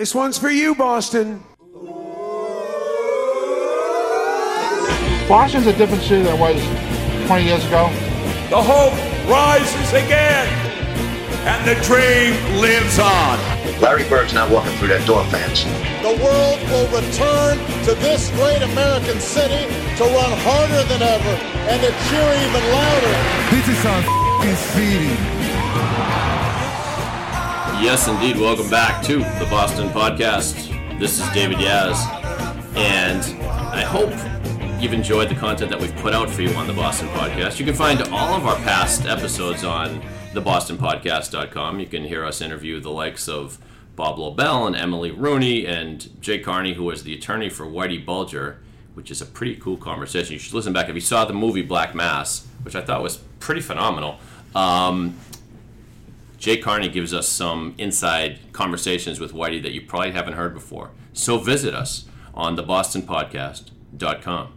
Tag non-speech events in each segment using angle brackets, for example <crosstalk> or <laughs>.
This one's for you, Boston. Boston's a different city than it was 20 years ago. The hope rises again, and the dream lives on. Larry Bird's not walking through that door, fans. The world will return to this great American city to run harder than ever and to cheer even louder. This is our f***ing city. Yes, indeed. Welcome back to the Boston Podcast. This is David Yaz, and I hope you've enjoyed the content that we've put out for you on the Boston Podcast. You can find all of our past episodes on thebostonpodcast.com. You can hear us interview the likes of Bob Lobel and Emily Rooney and Jay Carney, who was the attorney for Whitey Bulger, which is a pretty cool conversation. You should listen back if you saw the movie Black Mass, which I thought was pretty phenomenal. Um, Jay Carney gives us some inside conversations with Whitey that you probably haven't heard before. So visit us on thebostonpodcast.com.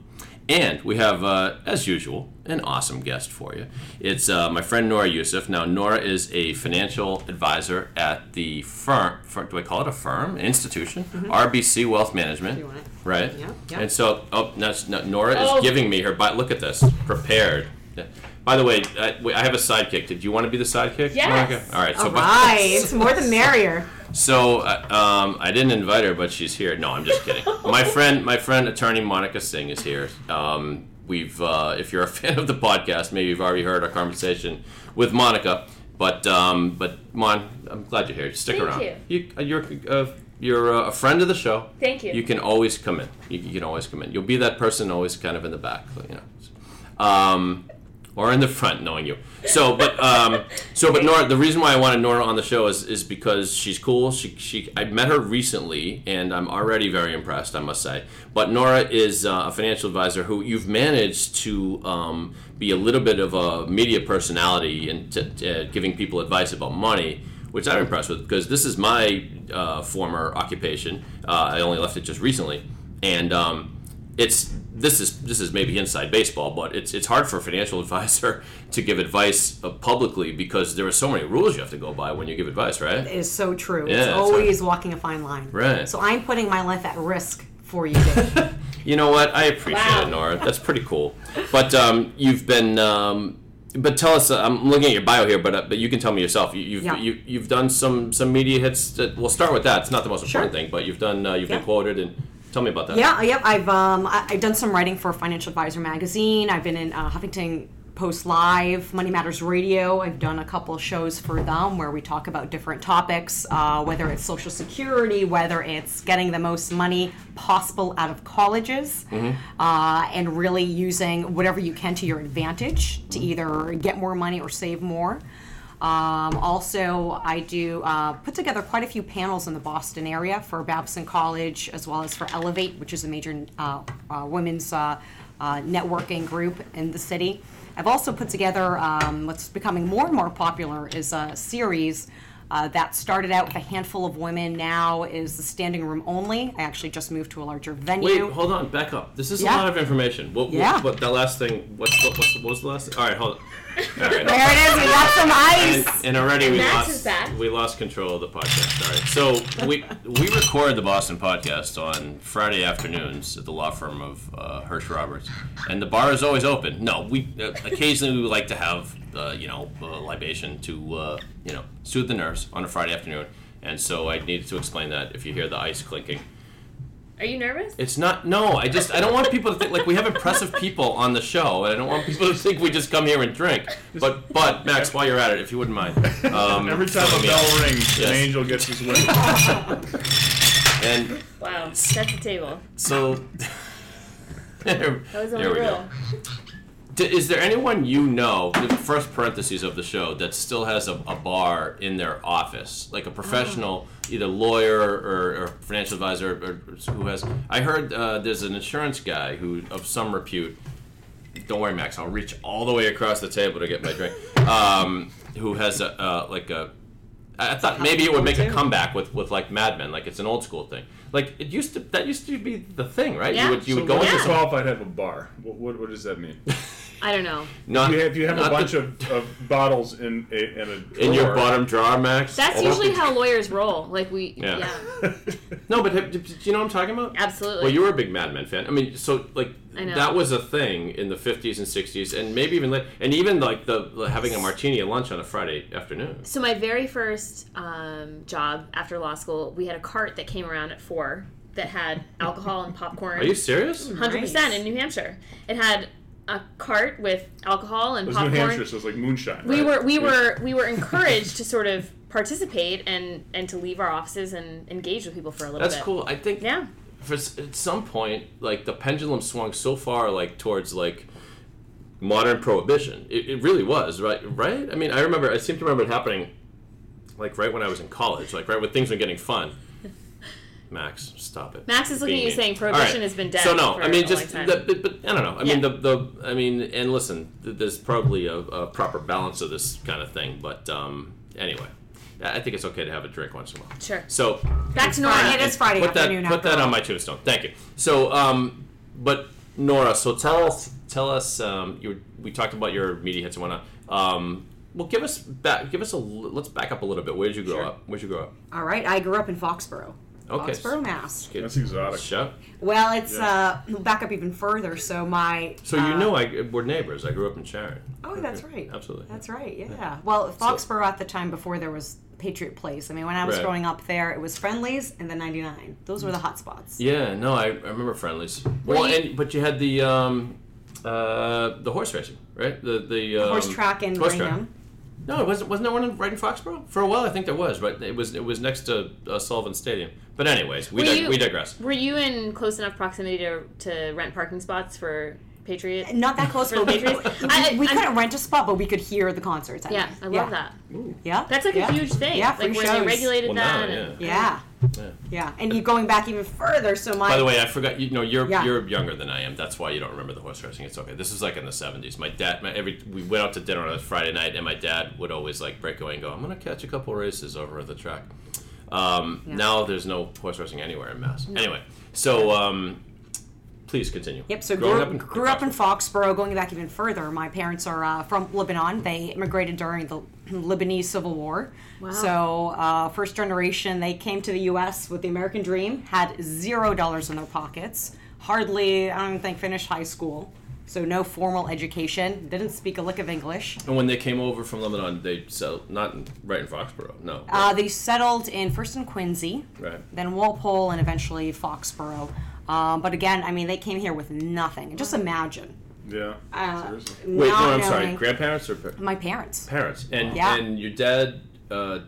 And we have, uh, as usual, an awesome guest for you. It's uh, my friend Nora Yousif. Now, Nora is a financial advisor at the firm. firm do I call it a firm? Institution? RBC Wealth Management. You want it. Right? Yeah, yeah. And so, oh, now, now Nora Oh. is giving me her. But look at this, prepared. By the way, I, wait, I have a sidekick. Did you want to be the sidekick? Yes. Monica? All right. So, All right, it's <laughs> more the merrier. so uh, um, I didn't invite her, but she's here. No, I'm just kidding. <laughs> my friend, my friend, attorney Monica Singh is here. Um, we've, uh, if you're a <laughs> fan of the podcast, maybe you've already heard our conversation with Monica. But um, but Mon, I'm glad you're here. Stick Thank around. you. You, uh, you're uh, you're uh, a friend of the show. Thank you. You can always come in. You, you can always come in. You'll be that person always kind of in the back, you know. Um, or in the front, knowing you. So, but um, so, but Nora. The reason why I wanted Nora on the show is is because she's cool. She she. I met her recently, and I'm already very impressed. I must say. But Nora is uh, a financial advisor who you've managed to um, be a little bit of a media personality and to, to giving people advice about money. Which I'm impressed with because this is my uh, former occupation. Uh, I only left it just recently, and um, it's this is this is maybe inside baseball, but it's it's hard for a financial <laughs> advisor to give advice uh, publicly because there are so many rules you have to go by when you give advice, right? It is so true. Yeah, it's it's always walking a fine line. Right. So I'm putting my life at risk for you, <laughs> Dave. You know what? I appreciate Wow. it, Nora. That's pretty cool. But um, you've been. Um, but tell us. Uh, I'm looking at your bio here, but uh, but you can tell me yourself. You, you've Yeah. you, you've done some some media hits. That, we'll start with that. It's not the most important Sure. thing, but you've done. Uh, you've Yeah. been quoted, and tell me about that. yeah, yep. I've um, I, I've done some writing for Financial Advisor magazine. I've been in uh, Huffington Post Live, Money Matters Radio. I've done a couple shows for them where we talk about different topics, uh, whether it's Social Security, whether it's getting the most money possible out of colleges, uh, and really using whatever you can to your advantage to either get more money or save more. Um, also, I do uh, put together quite a few panels in the Boston area for Babson College as well as for Elevate, which is a major uh, uh, women's uh, uh, networking group in the city. I've also put together um, what's becoming more and more popular is a series uh, that started out with a handful of women. Now is the standing room only. I actually just moved to a larger venue. Wait, hold on, back up. This is a lot of information. What, what- Yeah. what, that last thing? What, what, what's, what was the last? Thing? All right, hold on. All right. there it is. We got some ice. And, and already we Max lost is back. we lost control of the podcast. All right, so we we record the Boston podcast on Friday afternoons at the law firm of uh, Hirsch Roberts, and the bar is always open. No, we uh, occasionally we would like to have uh, you know a libation to uh, you know soothe the nerves on a Friday afternoon, and so I needed to explain that if you hear the ice clinking. Are you nervous? It's not. No, I just I don't want people to think like we have impressive people on the show, and I don't want people to think we just come here and drink. But but Max, while you're at it, if you wouldn't mind, um, Every time a me bell out. rings, Yes. an angel gets his wish. <laughs> And Wow, set the table. so <laughs> there, That was the there we rule. go. D- Is there anyone you know, the first parentheses of the show, that still has a, a bar in their office, like a professional, either lawyer or, or financial advisor, or, or who has? I heard uh, there's an insurance guy who of some repute. Don't worry, Max. I'll reach all the way across the table to get my drink. Um, who has a uh, like a? I I thought maybe it would make a comeback with, with like Mad Men, like it's an old school thing. Like it used to, that used to be the thing, right? Yeah. You would you So would go what's into the some qualified head of a bar? What, what, what does that mean? <laughs> I don't know. Not, You have you have a bunch the- of, of bottles in a in a in your bottom drawer, Max. That's Oh, usually how lawyers roll. Like we, Yeah. yeah, <laughs> No, but have, do you know what I'm talking about? absolutely. Well, you were a big Mad Men fan. I mean, so like that was a thing in the 50s and 60s, and maybe even late, and even like the, the having a martini at lunch on a Friday afternoon. So my very first um, job after law school, we had a cart that came around at four that had alcohol and popcorn. Are you serious? Hundred percent Nice. in New Hampshire. It had a cart with alcohol and It was New. Hampshire, so it's like moonshine. we right? were we were we were <laughs> encouraged to sort of participate and and to leave our offices and engage with people for a little bit. That's bit. cool. I think Yeah. for at some point, like the pendulum swung so far, like towards like modern prohibition. It, it really was right. Right. I mean, I remember. I seem to remember it happening, like right when I was in college, like right when things were getting fun. Max, stop it. Max is looking at you mean. saying prohibition All right. has been dead So no, for I mean just, long the, but, but I don't know. I mean the the I mean and listen, there's probably a, a proper balance of this kind of thing, but um, anyway, I think it's okay to have a drink once in a while. Sure. So Back to Nora. It is Friday put that afternoon. put that on my tombstone. Thank you. So, um, but Nora, so tell us tell us. Um, you we talked about your media hits and whatnot. Um, well, give us back. Give us a. Let's back up a little bit. Where did you grow Sure. up? Where'd you grow up? All right, I grew up in Foxborough. Okay. Foxborough, Mass. That's exotic. Shut. Well, it's Yeah. uh, back up even further. So my So you uh, know I we're neighbors. I grew up in Sharon. Oh, that's right. Absolutely. That's right. Yeah. Well, Foxborough at the time before there was Patriot Place. I mean, when I was Right. growing up there, it was Friendlies and the 99. Those were the hot spots. Yeah, no, I, I remember friendlies. Well, you- and but you had the um, uh, the horse racing, right? The the um, Horse track in horse track. Raynham. No, it wasn't. Wasn't there one in, right in Foxborough for a while? I think there was. Right, it was. It was next to uh, Sullivan Stadium. But anyways, we dig- you- we digress. Were you in close enough proximity to, to rent parking spots for Patriot? Not that close, For the but we, Patriots? <laughs> we, I- we I'm- couldn't rent a spot, but we could hear the concerts. Yeah, I love that. Yeah, That's like yeah. a huge thing. Yeah, like free where shows. they regulated Well, now, that. yeah. and- Yeah. Yeah. Yeah, and you going back even further. So my By the way, I forgot. You know, you're Yeah. you're younger than I am. That's why you don't remember the horse racing. It's okay. This is like in the '70s. My dad, my, every we went out to dinner on a Friday night, and my dad would always like break away and go, "I'm gonna catch a couple races over at the track." Um, Yeah. Now there's no horse racing anywhere in Mass. Anyway, so um, please continue. Yep. So Growing grew, up in- grew up in Foxborough. Going back even further, my parents are uh, from Lebanon. They immigrated during the Lebanese Civil War. Wow. So uh, first generation, they came to the U.S. with the American dream. Had zero dollars in their pockets. Hardly, I don't think, finished high school. So no formal education. Didn't speak a lick of English. And when they came over from Lebanon, they settled not in, right in Foxborough. No. Uh, they settled in first in Quincy, right. then Walpole, and eventually Foxborough. Um, but again, I mean, they came here with nothing. Just imagine. Yeah. Uh, Wait, no, I'm sorry. Grandparents or par- My parents. parents? And Yeah. and your dad uh,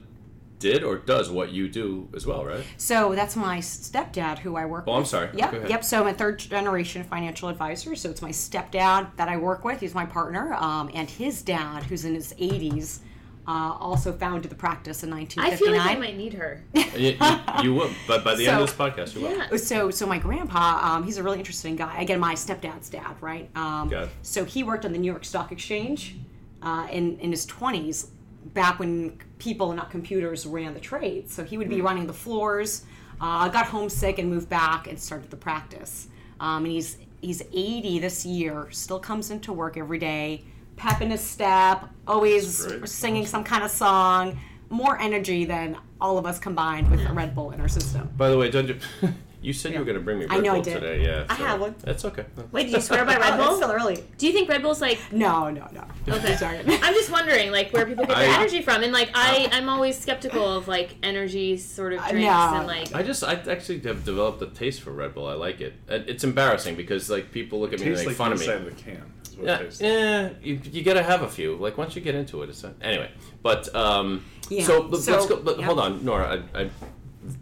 did or does what you do as well, right? So that's my stepdad who I work Oh, with. I'm sorry. Yep, ahead. yep. So I'm a third generation financial advisor. So it's my stepdad that I work with. He's my partner. Um, and his dad, who's in his 80s, uh, also founded the practice in 1959. I feel like I might need her. <laughs> you, you, you will, but by the end of this podcast, you will. Yeah. So, so my grandpa, um, he's a really interesting guy. Again, my stepdad's dad, right? Um, Got. So he worked on the New York Stock Exchange uh, in in his twenties, back when people, not computers, ran the trades. So he would be running the floors. Uh, got homesick and moved back and started the practice. Um, and he's he's 80 this year. Still comes into work every day, pep in his step, always singing some kind of song. More energy than all of us combined with a Red Bull in our system. By the way, don't you? <laughs> You said you were going to bring me I Red know I Bull did. today. Yeah, I so have one. That's okay. Wait, did you swear by <laughs> Oh, Red it's Bull? still early. Do you think Red Bull's like No, no, no. Okay. <laughs> Sorry. I'm just wondering, like, where people get their I- energy from, and like, I, I'm always skeptical of like energy sort of Uh, drinks, no. and like, I just, I actually have developed a taste for Red Bull. I like it. And It's embarrassing because like people look at me and Tastes make like fun the of me. side of the can. is what it Yeah, tastes. yeah. You, you gotta have a few. Like once you get into it, it's a, anyway. But um, Yeah, so, but so- let's go. But yeah. hold on, Nora. I, I,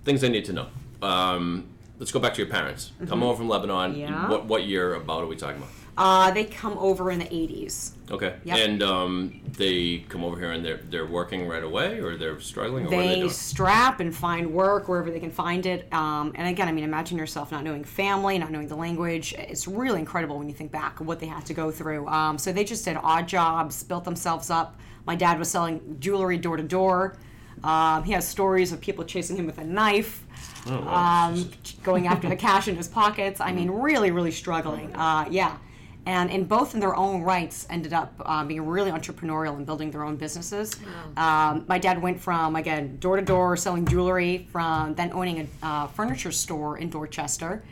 things I need to know. Um, let's go back to your parents. Come over from Lebanon. Mm-hmm. Yeah. What what year about are we talking about? Uh, they come over in the 80s. Okay. Yep. And um, they come over here and they're they're working right away, or they're struggling, or they They strap and find work wherever they can find it. Um, and again, I mean, imagine yourself not knowing family, not knowing the language. It's really incredible when you think back of what they had to go through. Um, so they just did odd jobs, built themselves up. My dad was selling jewelry door to door. Um, He has stories of people chasing him with a knife, Oh, wow. um, going after the cash in his pockets. I mean, really, really struggling. Uh, yeah. and in both in their own rights ended up uh, being really entrepreneurial and building their own businesses. Um, my dad went from again door to door selling jewelry, from then owning a uh, furniture store in Dorchester,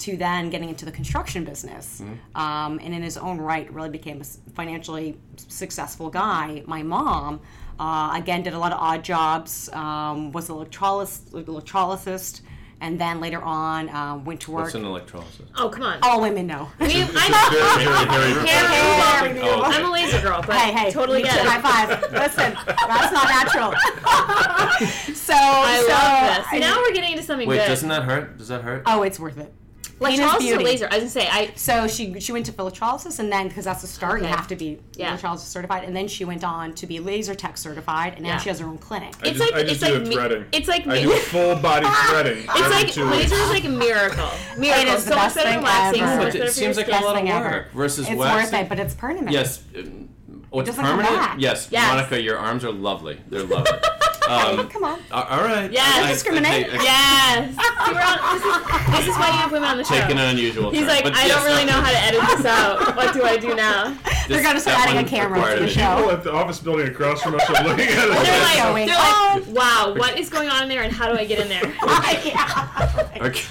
to then getting into the construction business. Um, and in his own right, really became a financially successful guy. My mom. Uh, again, did a lot of odd jobs. Um, was an electrolysis, electrolyst, and then later on um, went to work. What's an electrolysis? Oh, come on. All women know. We, I'm, very, very. Oh, okay. I'm a laser girl, but hey, hey, totally me get it. High five. Listen, that's not natural. <laughs> <laughs> so I so, love this. I- now we're getting into something Wait, good. doesn't that hurt? Does that hurt? oh, it's worth it. Pain is Electrolysis or beauty. laser? I was gonna say I. So she she went to electrolysis, and then because that's the start, Okay. you have to be Yeah. electrolysis certified, and then she went on to be laser tech certified, and now Yeah. she has her own clinic. I It's just, like- I just it's do like the me- threading. it's like I do full body <laughs> threading. It's like two laser is like a miracle. <laughs> Miracle. is the so much best better thing waxing. ever. So but it seems like a lot of thing ever. work versus It's waxing. worth it, but it's permanent. Yes. it's doesn't come permanent. back. Yes. Yes. Monica, your arms are lovely. They're lovely. <laughs> Um, <laughs> Come on. all right. Yes. I- I- discriminate. I- I- Yes. <laughs> See, on, this, is, this is why you have women on the show. Taking an unusual He's turn. like, But I yes, don't really no, know how to edit this out. What do I do now? They're gonna start adding a camera required to the show. People at the office building across from us are looking at us. They're like, they're like, wow, what is going on in there, and how do I get in there? <laughs> yeah. Okay.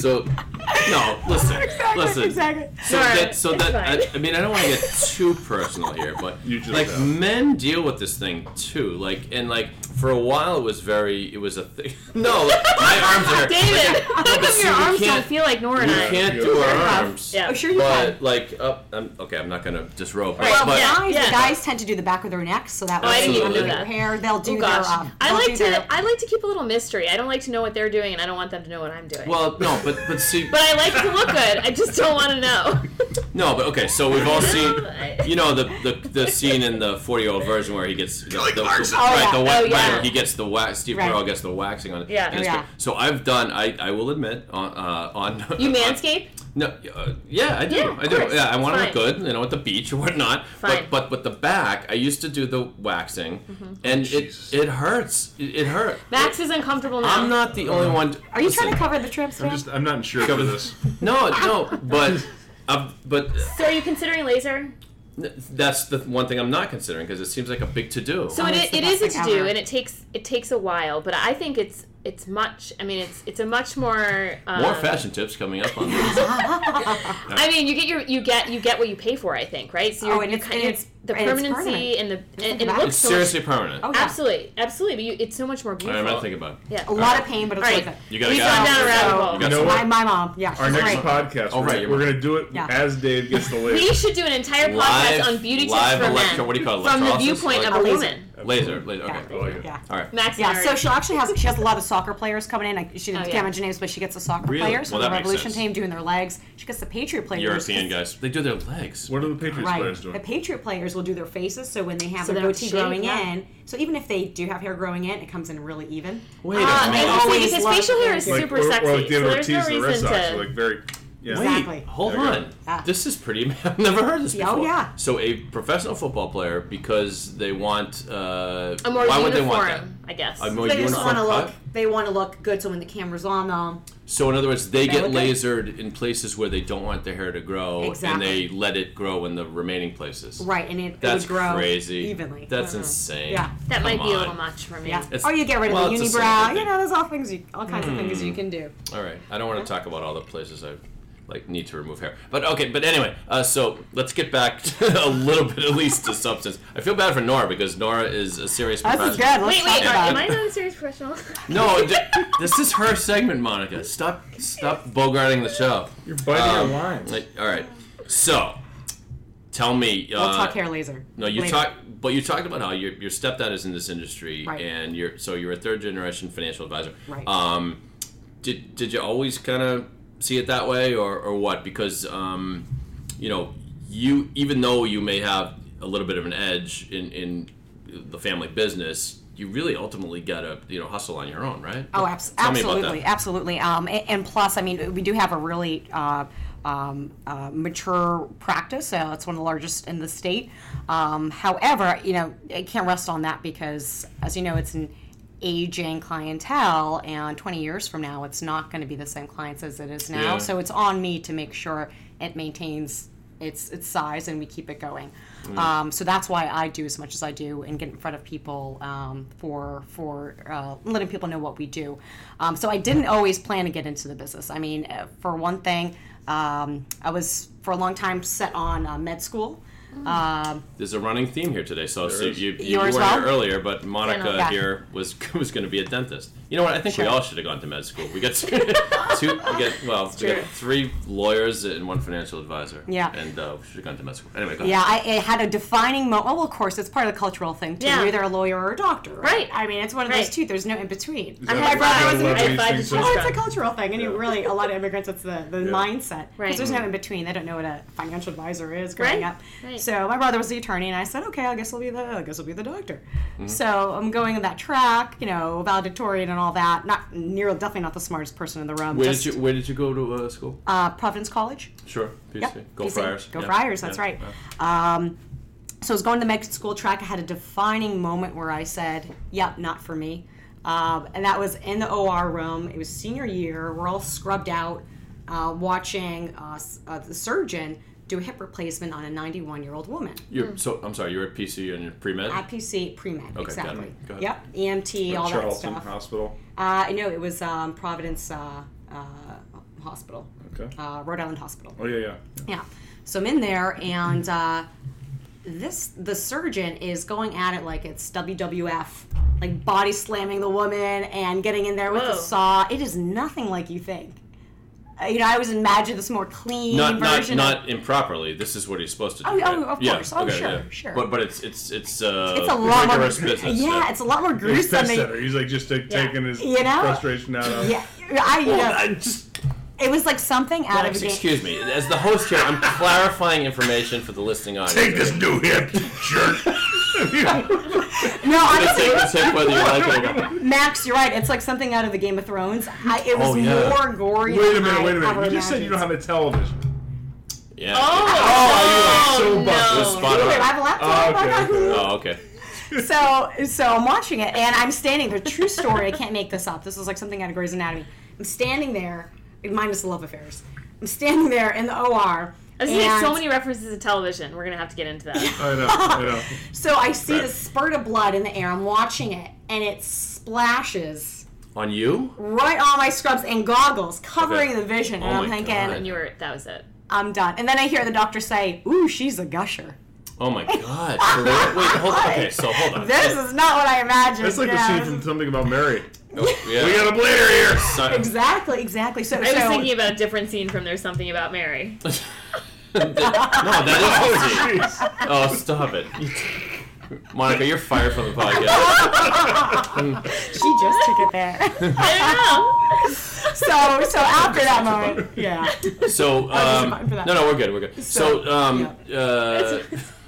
So, no, listen, <laughs> Exactly, listen. exactly. So Alright, that, so that, I. I mean, I don't want to get too personal here, but You just like have. men deal with this thing too. Like, and like for a while, it was very, it was a thing. <laughs> No, like, my arms are. <laughs> David, how come <laughs> see, your we arms don't can't- feel like Nora and We I? can't do our arms. Yeah. Oh, sure you But can. like, uh, I'm, okay, I'm not gonna disrobe. Right, Well, but yeah. guys, yeah. the guys tend to do the back of their necks, so that Oh, I way didn't even do know their that. hair. They'll do Oh their. gosh, Um, I they'll like to. their- I like to keep a little mystery. I don't like to know what they're doing, and I don't want them to know what I'm doing. well, no, but but see, but I like to look good. I just don't want to know. no, but okay. So we've all seen, you know, the the, the scene in the 40 year old virgin where he gets the, Kelly the, Clarkson. the- right, Oh, the yeah. Oh, yeah. Right, he gets the wax. Steve Right. Carell gets the waxing on it. Yeah. and it's yeah. great. So I've done. I I will admit on uh, on You <laughs> on- manscape? No, uh, yeah, I do. Yeah, I do. course. Yeah, I want to look good, you know, at the beach or whatnot. Fine. But but with the back, I used to do the waxing, Mm-hmm. and Jesus. it it hurts. It, it hurt. Max is uncomfortable now. I'm not the only one. Are you listen, trying to cover the trips? I'm just, I'm not sure for this. No, no, but. <laughs> Uh, but So are you considering laser? That's the one thing I'm not considering because it seems like a big to do. So Oh, it, it's it best a to do, and it takes it takes a while. But I think it's it's much. I mean, it's it's a much more um, More fashion tips coming up on this. <laughs> I mean, you get your you get you get what you pay for. I think right. So you're, Oh, and you it's- kind and of- it's- the and permanency permanent. and the think and, and it it. looks It's so seriously permanent. Oh, yeah. Absolutely, absolutely. But you, it's so much more right, beautiful. I'm gonna think about it. Yeah, a lot of pain, but it's All worth it. You got a We've gone down a rabbit hole. You know? My, my mom, yeah, Our next great. podcast, Oh, we're, right, gonna, you're we're gonna do it Yeah. as Dave gets the laser. We should do an entire podcast Live- on beauty tips for electro- men what do you call it, from the viewpoint of a laser. woman. Laser, laser. Okay. Yeah. Oh, like. Yeah. All right. Max, Yeah, and so she actually has she has a lot of soccer players coming in. Like she Oh, can't yeah. mention names, but she gets the soccer Really? players Well, from the Revolution team doing their legs. She gets the Patriot players. European 'cause- guys, they do their legs. What are the Patriots Right. players doing? The Patriot players will do their faces, so when they have So their they don't goatee growing yeah. in, so even if they do have hair growing in, it comes in really even. Wait Uh, a and minute. always because facial hair is Like- super or, sexy. Or like so there's no of the Red reason to. like very. Yeah. Wait, hold There on. Yeah. This is pretty. <laughs> I've never heard this before. oh, yeah. So a professional football player because they want. Uh, A more why uniform, would they want that? I guess. A more they just want to cut? look. They want to look good, so when the camera's on them, So in other words, they They get look good. lasered in places where they don't want their hair to grow, and they let it grow in the remaining places. right, and it, it That's would grow crazy. evenly. That's Uh-huh. insane. Yeah. that might Come be a little much for me. Yeah. It's- or you get rid of well, the unibrow. sympathy. You know, there's all things, you, all kinds of things you can do. All right. I don't want to talk about all the places I like need to remove hair. But okay. But anyway, uh, so let's get back <laughs> to a little bit at least to substance. I feel bad for Nora because Nora is a serious. This is professional. good. Let's Wait, talk wait, about am it. I not a serious professional? <laughs> No, <laughs> d- this is her segment, Monica. Stop, stop bogarting the show. You're biting Um, our lines. like, all right. So, tell me. Uh, We'll talk hair laser. No, you later. talk, but you talked about how your your stepdad is in this industry, Right. and you're so you're a third generation financial advisor. Right. Um, did did you always kind of see it that way, or or what? Because um, you know, you even though you may have a little bit of an edge in in the family business, you really ultimately got to you know hustle on your own, right? Oh, abs- absolutely, absolutely. Um, and, and plus, I mean, we do have a really uh, um, uh, mature practice. Uh, it's one of the largest in the state. Um, however, you know, it can't rest on that because, as you know, it's an aging clientele, and 20 years from now, it's not going to be the same clients as it is now. Yeah. So it's on me to make sure it maintains its its size and we keep it going. Um, so that's why I do as much as I do and get in front of people um, for for uh, letting people know what we do. Um, so I didn't always plan to get into the business. I mean, uh, for one thing, um, I was for a long time set on uh, med school. Um, There's a running theme here today. So, so you, you, You you were well? here earlier, but Monica Yeah. here was <laughs> was going to be a dentist. You know what? I think we all should have gone to med school. We got two, <laughs> two we get well, we true. got three lawyers and one financial advisor. Yeah. and uh, we should have gone to med school. Anyway, go Yeah, ahead. I, it had a defining moment. Well, of course, it's part of the cultural thing too. Yeah. You're either a lawyer or a doctor, right? Right. I mean, it's one of Right. those two. There's no in between. that My what- brother is was an- these I find things it are? Oh, it's a cultural thing, and you really a lot of immigrants. It's the, the mindset Right. because there's no in between. They don't know what a financial advisor is growing Right. up. Right. So my brother was the attorney, and I said, okay, I guess I'll be the I guess I'll be the doctor. Mm-hmm. So I'm going in that track, you know, valedictorian and all that. Not near, definitely not the smartest person in the room. Where just, did you Where did you go to uh, school? Uh, Providence College. Sure, PC. Yep. Go PC. Friars. Go Yeah. Friars. That's Yeah. right. Yeah. Um, so I was going to the med school track. I had a defining moment where I said, "Yep, not for me." Um, and that was in the OR room. It was senior year. We're all scrubbed out, uh, watching uh, uh, the surgeon do a hip replacement on a 91-year-old woman You're, so I'm sorry. You're at PC and you're pre med. at PC pre med. got it. exactly. Go ahead. Yep. EMT, all that Charlton stuff. Hospital. Uh, I know it was um, Providence uh, uh, Hospital, Okay. uh, Rhode Island Hospital. Oh yeah, yeah. Yeah. So I'm in there, and uh, this the surgeon is going at it like it's WWF, like body slamming the woman and getting in there with the saw. It is nothing like you think. Uh, you know, I always imagined this more clean not not version. not of, improperly. This is what he's supposed to do. Oh, right? oh, of yeah. course. Oh, okay, sure, yeah. sure. But but it's it's it's uh it's a lot more. business. yeah, it's a lot more He's gruesome. pissed Than, at. He's like just like, Yeah. taking his You know? frustration out on. yeah, I, you know, I just it was like something out Max, of a game. excuse me. As the host here, I'm clarifying information for the listening audience. Take this new hip, jerk. No, I'm Just take this whether you like it or not. Max, you're right. It's like something out of the Game of Thrones. I, it was Oh, yeah. more gory. Wait a minute, wait a minute. ever You just said you don't have a television. Yeah. Oh, oh so no. busted. It was spot Hulu, I have a laptop. Oh, I got okay, Oh, okay. So, so I'm watching it, and I'm standing. The true story. I can't make this up. This is like something out of Grey's Anatomy. I'm standing there, minus the love affairs. I'm standing there in the OR. I was seeing so many references to television. We're gonna have to get into that. <laughs> I know, I know. <laughs> So I see the spurt of blood in the air. I'm watching it, and it splashes On you? right on my scrubs and goggles, covering Okay. the vision. Oh And I'm thinking, God. and you were that was it. I'm done. And then I hear the doctor say, "Ooh, she's a gusher." Oh my god. For real? Wait, hold on. Okay, so hold on. This is not what I imagined. That's like Yeah, a scene from something about Mary. Oh, yeah. We got a blader here. Son- Exactly, exactly. So, I was so thinking about a different scene from There's Something About Mary. <laughs> no, that is the scene. Oh, stop it. Monica, you're fired from the podcast. she just took it there. <laughs> I know. so, so after that moment, yeah. So, um, fine for that. no, no, we're good, we're good. So, So, um, uh, <laughs>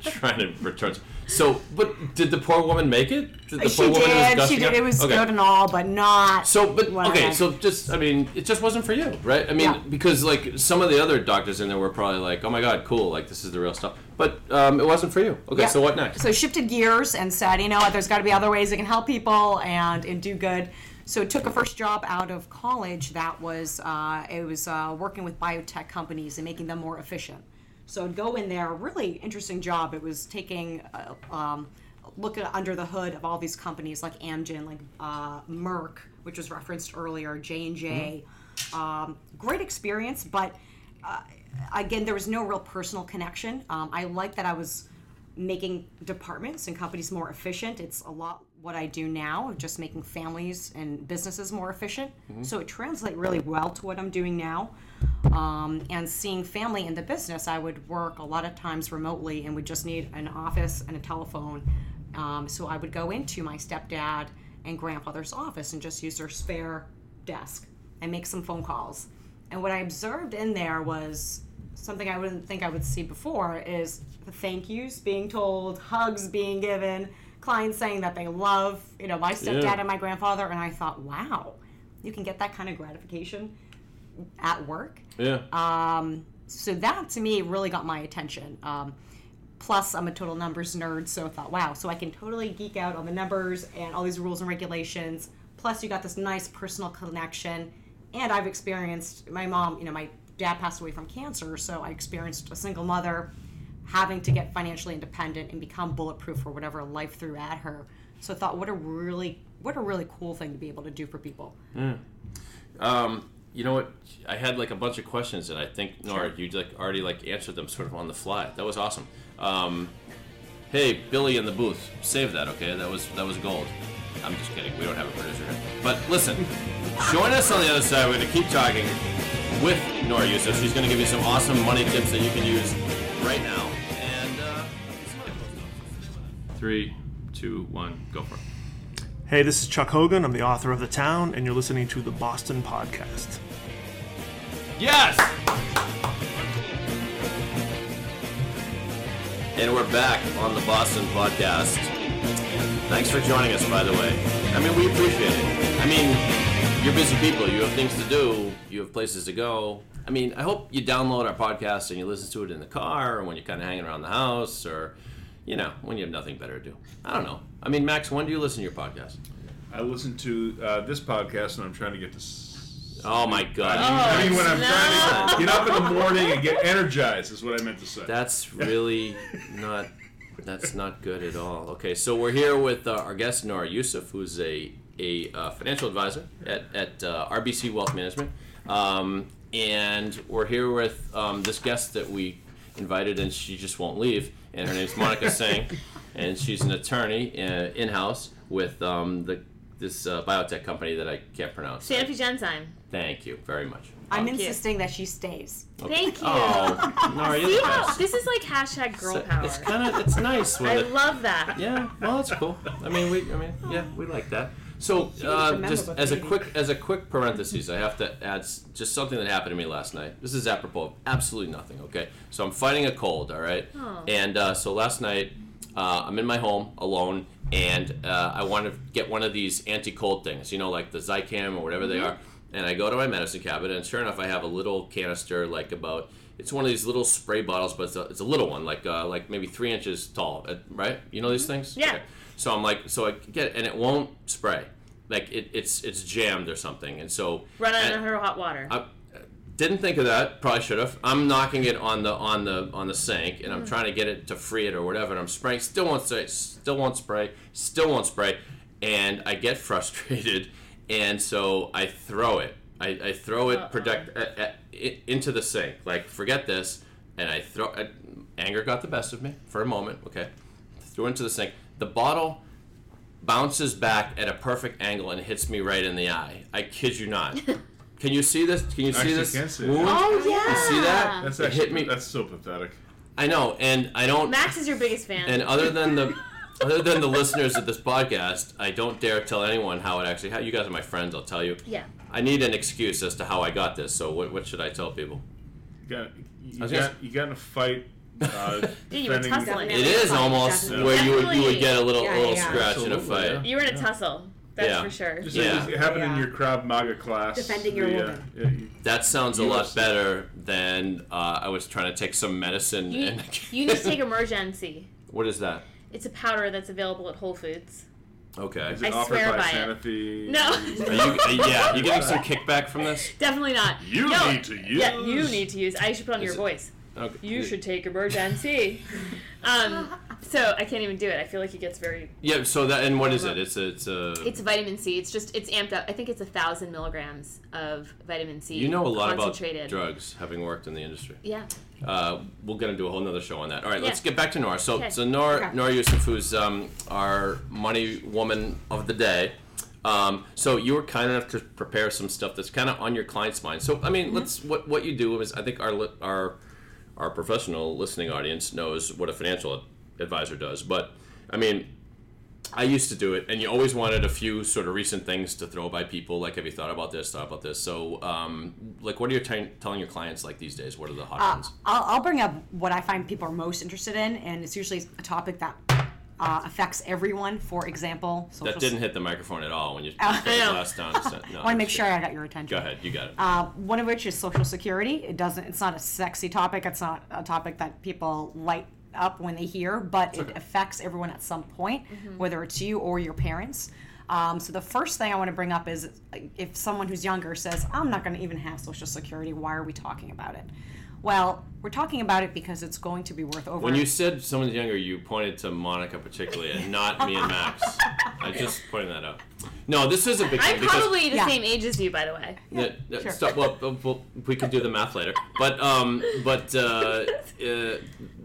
trying to return. So, but did the poor woman make it? Did the She poor woman did. She did. out? It was Okay. good and all, but not. So, but okay, so just I mean, it just wasn't for you, right? I mean, Yeah. because like some of the other doctors in there were probably like, "Oh my god, cool! Like this is the real stuff." But um, it wasn't for you. Okay, Yeah. so what next? So shifted gears and said, you know what, there's got to be other ways that can help people and, and do good. So took a first job out of college that was uh, it was uh, working with biotech companies and making them more efficient. So I'd go in there, really interesting job. It was taking uh, um, look at under the hood of all these companies like Amgen, like uh, Merck, which was referenced earlier, J and J. Um, Great experience, but uh, again, there was no real personal connection. Um, I like that I was making departments and companies more efficient. It's a lot what I do now of just making families and businesses more efficient. So it translates really well to what I'm doing now. Um, and seeing family in the business, I would work a lot of times remotely and would just need an office and a telephone. Um, so I would go into my stepdad and grandfather's office and just use their spare desk and make some phone calls. And what I observed in there was something I wouldn't think I would see before is the thank yous being told, hugs being given, clients saying that they love, you know, my stepdad Yeah. and my grandfather. And I thought, wow, you can get that kind of gratification at work. yeah. Um, so that to me really got my attention. Um, Plus, I'm a total numbers nerd, so I thought, wow, so I can totally geek out on the numbers and all these rules and regulations. Plus, you got this nice personal connection. And I've experienced my mom, you know, my dad passed away from cancer, so I experienced a single mother having to get financially independent and become bulletproof for whatever life threw at her. So I thought, what a really, what a really cool thing to be able to do for people. Um, you know what? I had like a bunch of questions, and I think Nora, you like already like answered them sort of on the fly. That was awesome. Um, hey, Billy in the booth, save that, okay? That was that was gold. I'm just kidding. We don't have a producer here. But listen, join us on the other side. We're gonna keep talking with Nora Yousif. She's gonna give you some awesome money tips that you can use right now. And three, two, one, go for it. Hey, this is Chuck Hogan. I'm the author of The Town, and you're listening to the Boston Podcast. Yes! And we're back on the Boston podcast. Thanks for joining us, by the way. I mean, we appreciate it. I mean, you're busy people. You have things to do. You have places to go. I mean, I hope you download our podcast and you listen to it in the car or when you're kind of hanging around the house or, you know, when you have nothing better to do. I don't know. I mean, Max, when do you listen to your podcast? I listen to uh, this podcast and I'm trying to get to. s- Oh my God! I mean, when I'm trying to get up in the morning and get energized, is what I meant to say. That's <laughs> really not. That's not good at all. Okay, so we're here with uh, our guest Nora Yousif, who's a a uh, financial advisor at at uh, RBC Wealth Management, um, and we're here with um, this guest that we invited, and she just won't leave. And her name's Monica <laughs> Singh, and she's an attorney uh, in house with um, the this uh, biotech company that I can't pronounce. Sanofi Genzyme. Thank you very much. I'm Thank you. insisting that she stays. Thank you. Oh, Nora, you're See how this is like hashtag girl It's- power. It's kind of it's nice with I it. love that. Yeah, well, that's cool. I mean, we, I mean, yeah, we like that. So, uh, just as a quick, as a quick parenthesis, I have to add s- just something that happened to me last night. This is apropos of absolutely nothing. Okay, so I'm fighting a cold. All right, and uh, so last night uh, I'm in my home alone, and uh, I want to get one of these anti-cold things. You know, like the Zicam or whatever they are. And I go to my medicine cabinet, and sure enough, I have a little canister, like about. It's one of these little spray bottles, but it's a, it's a little one, like uh, like maybe three inches tall, uh, right? You know these things? Yeah. So I'm like, so I get it, and it won't spray, like it, it's it's jammed or something, and so Run and- under hot water. I didn't think of that. Probably should have. I'm knocking it on the on the on the sink, and I'm Mm. trying to get it to free it or whatever. And I'm spraying. Still won't spray. Still won't spray. Still won't spray. And I get <laughs> frustrated, and so I throw it. I, I throw it protect uh, uh, i into the sink. Like forget this, and I throw. Uh, anger got the best of me for a moment. Okay, threw it into the sink. The bottle bounces back at a perfect angle and hits me right in the eye. I kid you not. <laughs> Can you see this? Can you see Actually this can see wound? oh yeah. You see that? That's it hit me. that's so pathetic. I know, and I don't. Max is your biggest fan. And other than the, <laughs> other than the listeners of this podcast, I don't dare tell anyone how it actually. How you guys are my friends. I'll tell you. yeah. I need an excuse as to how I got this. So what, what should I tell people? You got you, got, gonna- you got in a fight. Uh, <laughs> Yeah, you were defending- tussling. It is almost Definitely. where you would you would get a little Yeah, little yeah. scratch in a Absolutely, fight. yeah. You were in a tussle. That's Yeah. for sure. Just Yeah. like it happened in Yeah. your Krav Maga class. Defending your the, uh, woman. yeah, you- That sounds a lot UFC. better than uh, I was trying to take some medicine. You, and you need to take <laughs> Emergen-C. what is that? It's a powder that's available at Whole Foods. Okay. Is it I offered swear by by it. Sanofi? No. Are <laughs> you, uh, yeah, you getting some kickback from this? Definitely not. You no. need to use. Yeah, you need to use. I should put on Is your it- voice. Okay. You should take Emergen-C. <laughs> um, so I can't even do it. I feel like it gets very. Yeah. So that and what is it? It's a it's a. It's vitamin C. It's just it's amped up. I think it's a thousand milligrams of vitamin C. you know a lot about drugs, having worked in the industry. Yeah. Uh, we'll get into a whole nother show on that. All right, let's get back to Nora. So, Okay. so Nora, Nora Yousif, who's um, our money woman of the day. Um, so you were kind enough to prepare some stuff that's kind of on your client's mind. So, I mean, let's what what you do is I think our our our professional listening audience knows what a financial advisor does. But I mean, I used to do it, and you always wanted a few sort of recent things to throw by people. Like, have you thought about this? Thought about this? So, um, like, what are you t- telling your clients like these days? What are the hot Uh, ones? I'll, I'll bring up what I find people are most interested in, and it's usually a topic that uh, affects everyone. For example, social That didn't hit the microphone at all when you <laughs> Oh. put the I know. down. So- <laughs> No, I want to make sure. I got your attention. Go ahead, you got it. Uh, one of which is Social Security. It doesn't. It's not a sexy topic. It's not a topic that people light up when they hear, but it affects everyone at some point, whether it's you or your parents. Um, so the first thing I want to bring up is uh, if someone who's younger says, "I'm not going to even have Social Security," why are we talking about it? Well, we're talking about it because it's going to be worth over. When you said someone's younger, you pointed to Monica particularly, and not me and Max. I <laughs> just pointing that out. No, this is a big I'm because probably the Yeah. same age as you, by the way. Yeah, yeah, sure. stop, well, well, well, we can do the math later. But um, but uh, <laughs> uh,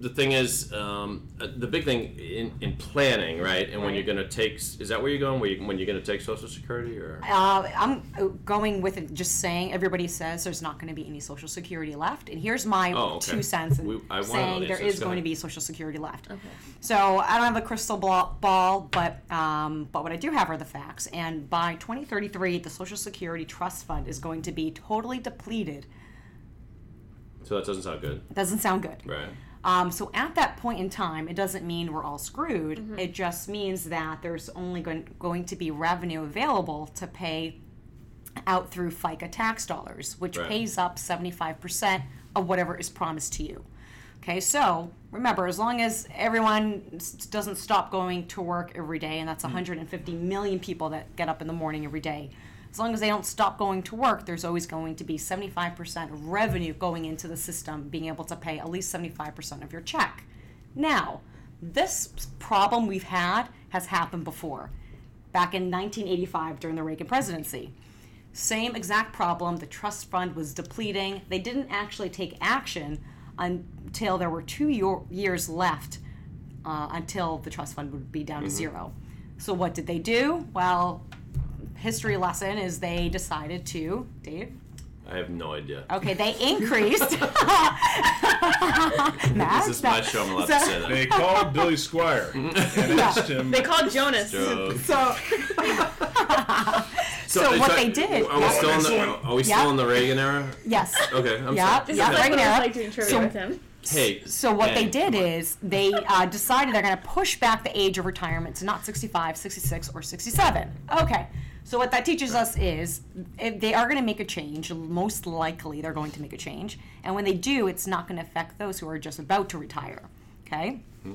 the thing is, um, uh, the big thing in, in planning, right? And when you're going to take, is that where you're going? Where you, when you're going to take Social Security, or Uh, I'm uh, going with it, just saying everybody says there's not going to be any Social Security left, and here's my Oh, okay. two cents in We- I wanna know saying the there answers. is Go going to be Social Security left. Okay. So I don't have a crystal ball, ball but um, but what I do have are the facts. And by 2033, the Social Security Trust Fund is going to be totally depleted. so that doesn't sound good, It doesn't sound good. right? Um, so at that point in time, it doesn't mean we're all screwed. It just means that there's only going, going to be revenue available to pay out through FICA tax dollars, which Right. pays up 75% of whatever is promised to you. Okay, so remember, as long as everyone doesn't stop going to work every day, and that's 150 million people that get up in the morning every day, as long as they don't stop going to work, there's always going to be 75% of revenue going into the system, being able to pay at least 75% of your check. Now, this problem we've had has happened before. Back in 1985 during the Reagan presidency. Same exact problem. The trust fund was depleting. They didn't actually take action until there were two year- years left uh, until the trust fund would be down to zero. So, what did they do? Well, history lesson is they decided to, Dave? I have no idea. Okay, they increased. <laughs> <laughs> Max, This is my show. I'm allowed so- to say that. They called Billy Squier <laughs> and asked him. They called Jonas. Joke. So, so are you what ta- they did- Are we still in the? Are we Yeah. still in the Reagan era? yes. Okay, I'm Yeah, sorry. This yeah, Reagan what it was era. like doing trivia So- with him. Hey. So what they did is they uh, decided they're going to push back the age of retirement to not 65, 66, or 67. Okay. So what that teaches us is if they are going to make a change. Most likely they're going to make a change, and when they do, it's not going to affect those who are just about to retire. Okay. Hmm.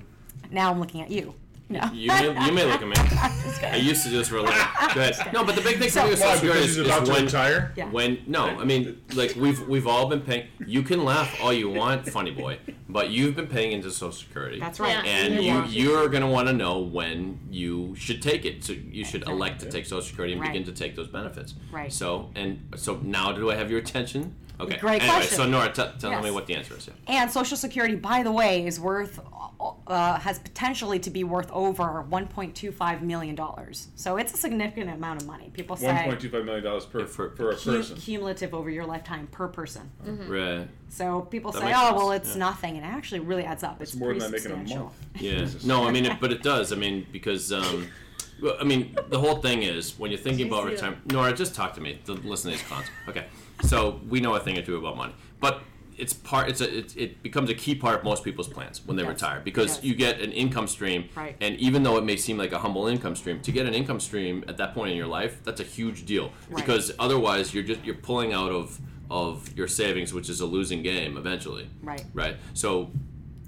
Now I'm looking at you. No. You may, you may look at me. <laughs> I used to do this for a living. Go ahead. No, but the big thing for me with Why? Social Security Because is, about is to when, retire. Yeah. when no, I mean like we've we've all been paying. You can laugh all you want, funny boy, but you've been paying into Social Security. That's right. Yeah. And You you want to. you're gonna want to know when you should take it. So you should elect to take Social Security and Right. begin to take those benefits. Right. So and so now do I have your attention? Okay. Great anyway, question. so Nora, t- tell me what the answer is. Yeah. And Social Security, by the way, is worth uh, has potentially to be worth over 1.25 million dollars. So it's a significant amount of money. People say One point two five million dollars per for- for, a cu- person. cumulative over your lifetime per person. Right. So people That say, "Oh, sense, well, it's yeah. nothing," and it actually really adds up. It's, It's more than I pretty make in a substantial. month. Yeah. No, I mean, it, but it does. I mean, because um, I mean, the whole thing is when you're thinking about Jeez, yeah. retirement. Nora, just talk to me. Listen to these clowns. Okay. So we know a thing or two about money, but it's part. It's a. It, it becomes a key part of most people's plans when they Yes, retire because does. you get an income stream. Right. And even though it may seem like a humble income stream, to get an income stream at that point in your life, that's a huge deal Right. because otherwise you're just you're pulling out of of your savings, which is a losing game eventually. Right. Right. So.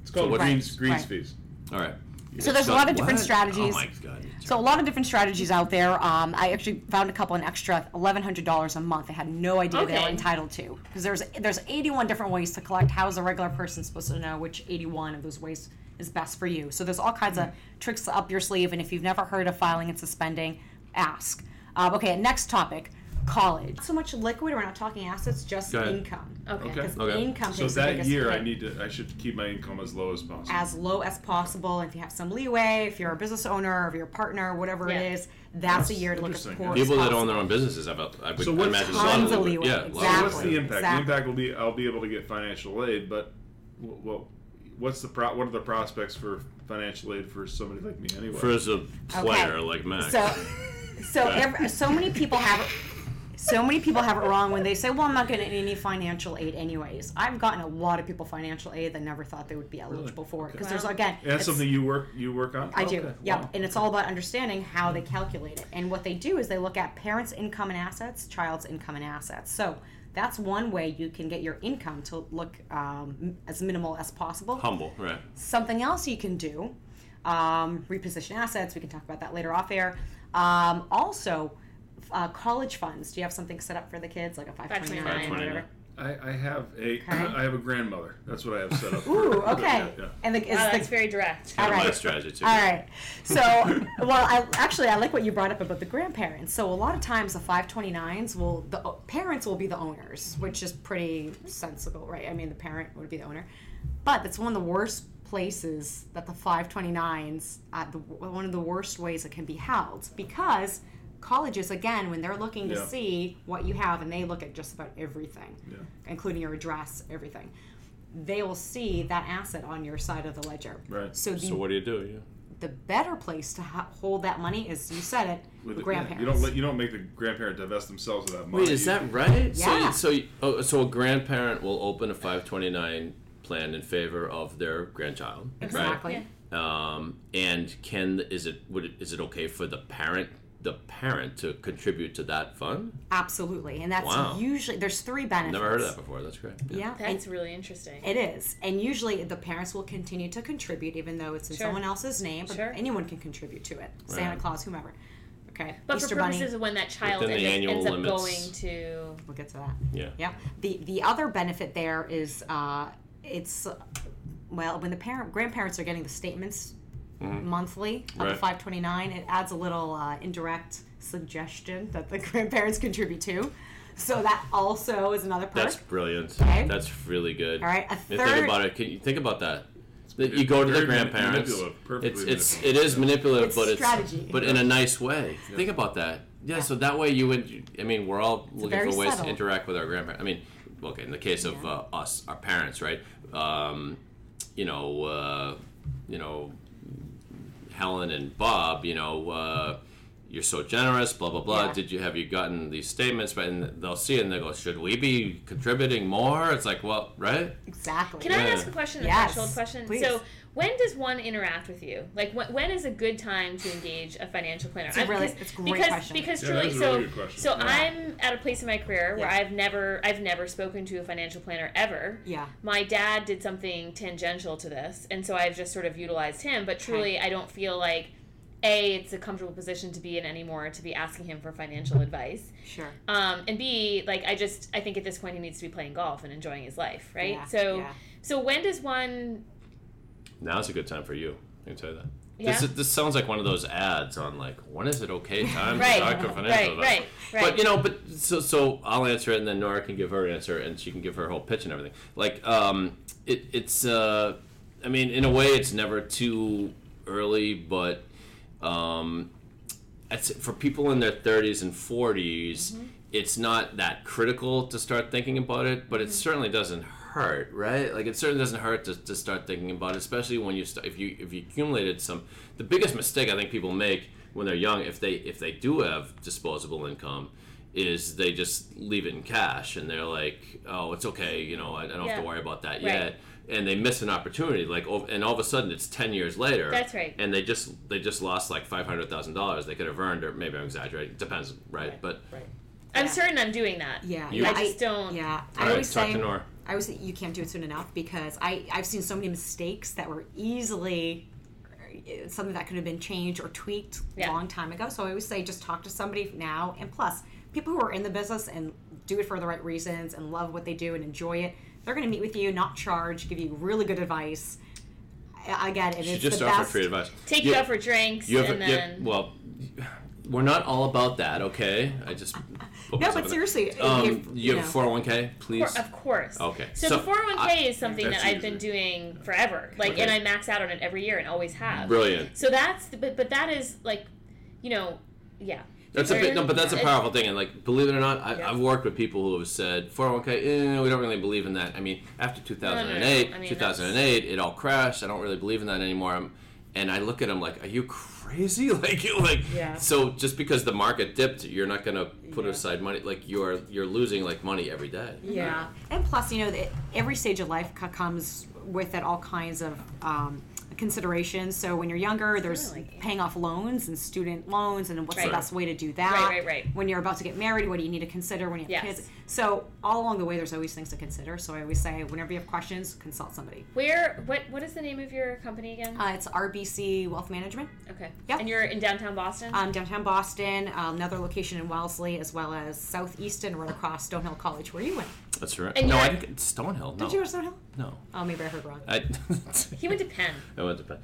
It's called what- greens greens right. fees. All right. So there's a lot of different strategies. Oh my god. So a lot of different strategies out there. Um, I actually found a couple an extra eleven hundred dollars a month. I had no idea they were Okay. entitled to because there's there's eighty one different ways to collect. How's a regular person supposed to know which eighty one of those ways is best for you? So there's all kinds of tricks up your sleeve. And if you've never heard of filing and suspending, ask. Um, okay, next topic. College. Not so much liquid. We're not talking assets, just Go ahead. income. Okay. Because Okay. income So takes the that biggest year, I hit need to I should keep my income as low as possible. as low as possible. If you have some leeway, if you're a business owner, or if you're a partner, whatever Yeah. it is, that's a year to look as Interesting. poor as People that possible. own their own businesses have, a, I would So what's imagine, a lot of of leeway, Yeah, a lot So what's the impact? Exactly. The impact will be I'll be able to get financial aid, but w- well, what's the pro- what are the prospects for financial aid for somebody like me anyway? For as a player like Max. So, so <laughs> every, so many people have. So many people have it wrong when they say, "Well, I'm not getting any financial aid anyways." I've gotten a lot of people financial aid that never thought they would be eligible for it because there's again, And that's something you work you work on. I do. Okay, Yep. wow. And it's all about understanding how they calculate it. And what they do is they look at parents' income and assets, child's income and assets. So that's one way you can get your income to look um, as minimal as possible. Humble, right? Something else you can do, um, reposition assets. We can talk about that later off air. Um, also, uh, college funds. Do you have something set up for the kids, like a 529 whatever? I, I have a <coughs> I have a grandmother. That's what I have set up. for Ooh, <laughs> her. okay. Yeah, yeah. And the, is Wow, the, that's very direct. All My right. strategy too. All right. So, <laughs> well, I actually I like what you brought up about the grandparents. So a lot of times the 529s will the parents will be the owners, which is pretty sensible, right? I mean, the parent would be the owner, but that's one of the worst places that the 529s at the one of the worst ways it can be held because colleges again when they're looking to Yeah. see what you have and they look at just about everything Yeah. including your address everything they will see that asset on your side of the ledger Right. so the So what do you do? You the better place to ha- hold that money is you said it With the yeah, grandparents you don't let you don't make the grandparent divest themselves of that money. Wait, is that right? Yeah. So, so, oh, so a grandparent will open a 529 plan in favor of their grandchild, exactly right? Um, and can is it would it, is it okay for the parent the parent to contribute to that fund? absolutely and that's Wow. usually there's three benefits Never heard of that before. That's great. yeah That's and really interesting. it is and usually the parents will continue to contribute even though it's in Sure. someone else's name but Sure. anyone can contribute to it santa claus whomever okay but easter for bunny purposes of when that child ends, up, ends up limits. going to we'll get to that Yeah. Yeah. The the other benefit there is uh, it's well when the parent grandparents are getting the statements monthly of the Mm-hmm. 529, it adds a little uh, indirect suggestion that the <laughs> grandparents contribute to. So that also is another perk. That's brilliant. Okay. That's really good. All right, a third- think about it. Can you think about that? That you go to the grandparents. It's it's it is manipulative, It's but it's strategy. but in a nice way. Think about that. Yeah, So that way you would. I mean, we're all looking for ways subtle. to interact with our grandparents. I mean, okay, in the case of uh, us, our parents, right? Um, you know, uh, you know, Helen and Bob. You know. Uh, you're so generous, blah blah blah. Yeah. Did you have you gotten these statements? But and they'll see it and they go, should we be contributing more? It's like, well, right? exactly. Can I ask a question, a Yes, threshold question? please. So, when does one interact with you? Like, when, when is a good time to engage a financial planner? It's a I'm- really- because- it's a great because, question. Because Yeah, truly, that is so really good question. so Yeah. I'm at a place in my career where Yeah. I've never I've never spoken to a financial planner ever. Yeah. My dad did something tangential to this, and so I've just sort of utilized him. But truly, I don't feel like a it's a comfortable position to be in anymore to be asking him for financial advice. Sure. Um, and B, like I just I think at this point he needs to be playing golf and enjoying his life, right? Yeah, so yeah. so when does one Now's a good time for you. I can tell you that. Yeah. This, is, this sounds like one of those ads on like when is it okay <laughs> time Right, to talk financial right, right, right. But you know, but so so I'll answer it and then Nora can give her answer and she can give her whole pitch and everything. Like um, it it's uh, I mean in a way it's never too early, but um, it's, for people in their 30s and 40s, it's not that critical to start thinking about it, but it certainly doesn't hurt, right? Like it certainly doesn't hurt to, to start thinking about it, especially when you start, if you if you accumulated some. The biggest mistake I think people make when they're young, if they if they do have disposable income, is they just leave it in cash and they're like, oh, it's okay, you know, I, I don't have to worry about that Right. yet. And they miss an opportunity, like, and all of a sudden it's ten years later. That's right. And they just they just lost like five hundred thousand dollars they could have earned, or maybe I'm exaggerating. It depends, right? But right. I'm certain I'm doing that. Yeah, You- yeah, I just don't Yeah, I right, always talk say to Nora. I always say you can't do it soon enough because I I've seen so many mistakes that were easily uh, something that could have been changed or tweaked Yeah. a long time ago. So I always say just talk to somebody now. And plus, people who are in the business and do it for the right reasons and love what they do and enjoy it, they're going to meet with you, not charge, give you really good advice. I I get it. she it's just the offered best. free advice. Take you, out for drinks you have, and you have- then well, we're not all about that, okay? I just <laughs> put No, but seriously, um, if- you have know. a four hundred one k, please. cour- Of course. Okay. So, So, the 401k I- is something that I've been doing forever. Like, Okay. and I max out on it every year and always have. Brilliant. So that's, the, but but that is like, you know, yeah. That's a bit, no, but that's a powerful thing, and like, believe it or not, I, Yeah. I've worked with people who have said 401k. Eh, we don't really believe in that. I mean, after 2008, I mean, 2008, it all crashed. I don't really believe in that anymore. I'm, and I look at them like, "Are you crazy?" <laughs> Like, you like. Yeah. So just because the market dipped, you're not gonna put aside money. Like you're you're losing like money every day. Yeah, and plus, you know, every stage of life comes with it all kinds of um, considerations. So when you're younger, there's paying off loans and student loans, and what's Right. the best way to do that. Right, right, right. When you're about to get married, what do you need to consider when you have Yes. kids? So all along the way, there's always things to consider. So I always say, whenever you have questions, consult somebody. Where? What? What is the name of your company again? Uh, it's RBC Wealth Management. okay. yep. And you're in downtown Boston. Um, downtown Boston, um, another location in Wellesley, as well as Southeast and right across Stonehill College, where you went. That's right. And no, I you're- think it's Stonehill. No. Did you go to Stonehill? No. Oh, maybe I heard wrong. I. he went to Penn. <laughs> I went to Penn.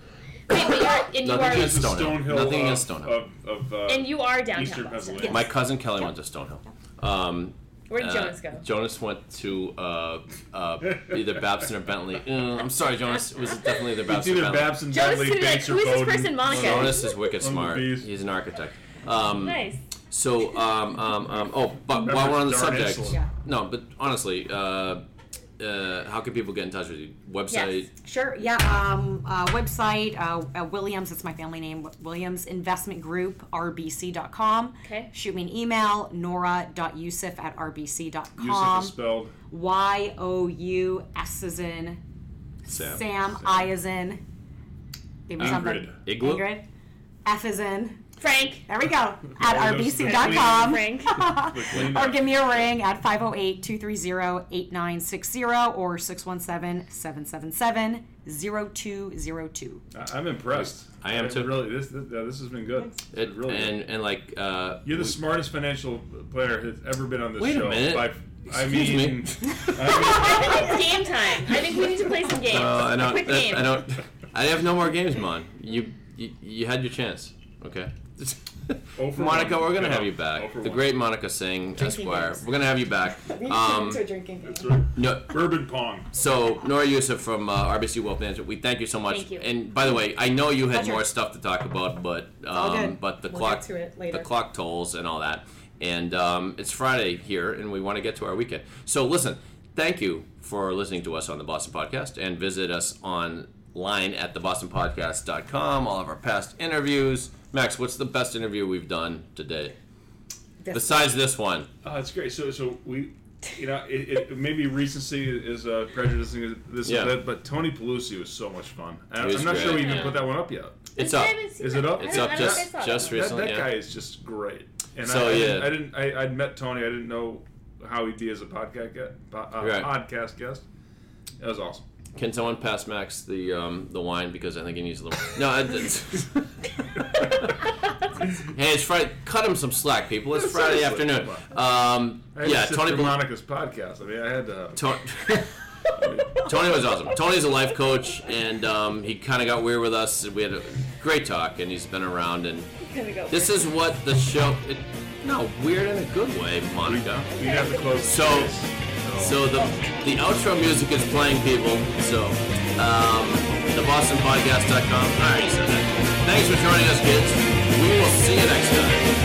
Wait, but you're, and you Nothing are. against Stonehill. Stonehill Nothing of, against Stonehill. Of, of, uh, And you are downtown Eastern Boston. Pennsylvania. My cousin Kelly went to Stonehill. Um, Where did uh, Jonas go? Jonas went to uh, uh, either Babson or Bentley. Uh, I'm sorry, Jonas. It was definitely either It's Babson or either Bentley. Babson, Jonas Bentley, is like, Bates, or who is this Bowdoin. person, Monica? Jonas is wicked One of smart. bees. He's an architect. Um, Nice. So, um, um, um, oh, but Remember while we're on the darn subject, insulin. Yeah. no, but honestly, uh, uh, how can people get in touch with you? Website? Yes. Sure. Yeah. Um, uh, website uh, uh, Williams. It's my family name. Williams Investment Group RBC.com. Okay. Shoot me an email. Nora.yousif at Yousif RBC.com. is spelled. Y O U S as in Sam. Sam. I is in. Give me. Ingrid. Igloo? Ingrid. F is in. Frank. There we go. <laughs> At RBC.com. Frank. <laughs> Or give me a ring at 508-230-8960 or 617-777-0202. I- I'm impressed. I am too. Really, this this, uh, this has been good. It, really and good. and like uh, You're the we- smartest financial player that's ever been on this Wait a show. minute. By, I Excuse me. <laughs> mean, I think it's game time. I think we need to play some games. Uh, I don't. quick I, game. I don't. I have no more games, Mon. You, you you had your chance. Okay. Oh for Monica, we're gonna Yeah. have you back. The one. great Monica Singh, Esquire. games. We're gonna have you back. <laughs> Um, drinking game. That's right. no, Bourbon Pong. So Nora Yousif from uh, RBC Wealth Management, we thank you so much. Thank you. And by the way, I know you had Pleasure. more stuff to talk about, but all um, good. but the We'll clock get to it later. the clock tolls and all that. And um, it's Friday here, and we want to get to our weekend. So listen, thank you for listening to us on the Boston Podcast, and visit us online at thebostonpodcast.com. All of our past interviews. Max, what's the best interview we've done today? Besides this one, Oh, that's great. So, so we, you know, it, it maybe recency is uh, prejudicing this Yeah. a bit, but Tony Pelusi was so much fun. And I'm was not sure we even Yeah. put that one up yet. it's I up. Is it up? It's up just think I saw just that. That, recently. that yeah. guy is just great. And So, I, I yeah. didn't, I didn't. I, I'd met Tony. I didn't know how he'd be as a podcast guest, uh, Right. podcast guest. That was awesome. Can someone pass Max the um, the wine because I think he needs a little. No, I, it's, <laughs> hey, it's Friday. Cut him some slack, people. It's Friday Seriously, afternoon. Um, I yeah, Tony. for Monica's podcast. I mean, I had to. Tony, <laughs> Tony was awesome. Tony's a life coach, and um, he kind of got weird with us. We had a great talk, and he's been around. And go. this is what the show. It, no, weird in a good way, Monica. We have to close. So, so the the outro music is playing, people. So um, the BostonPodcast.com. All right, so thanks for joining us, kids. We will see you next time.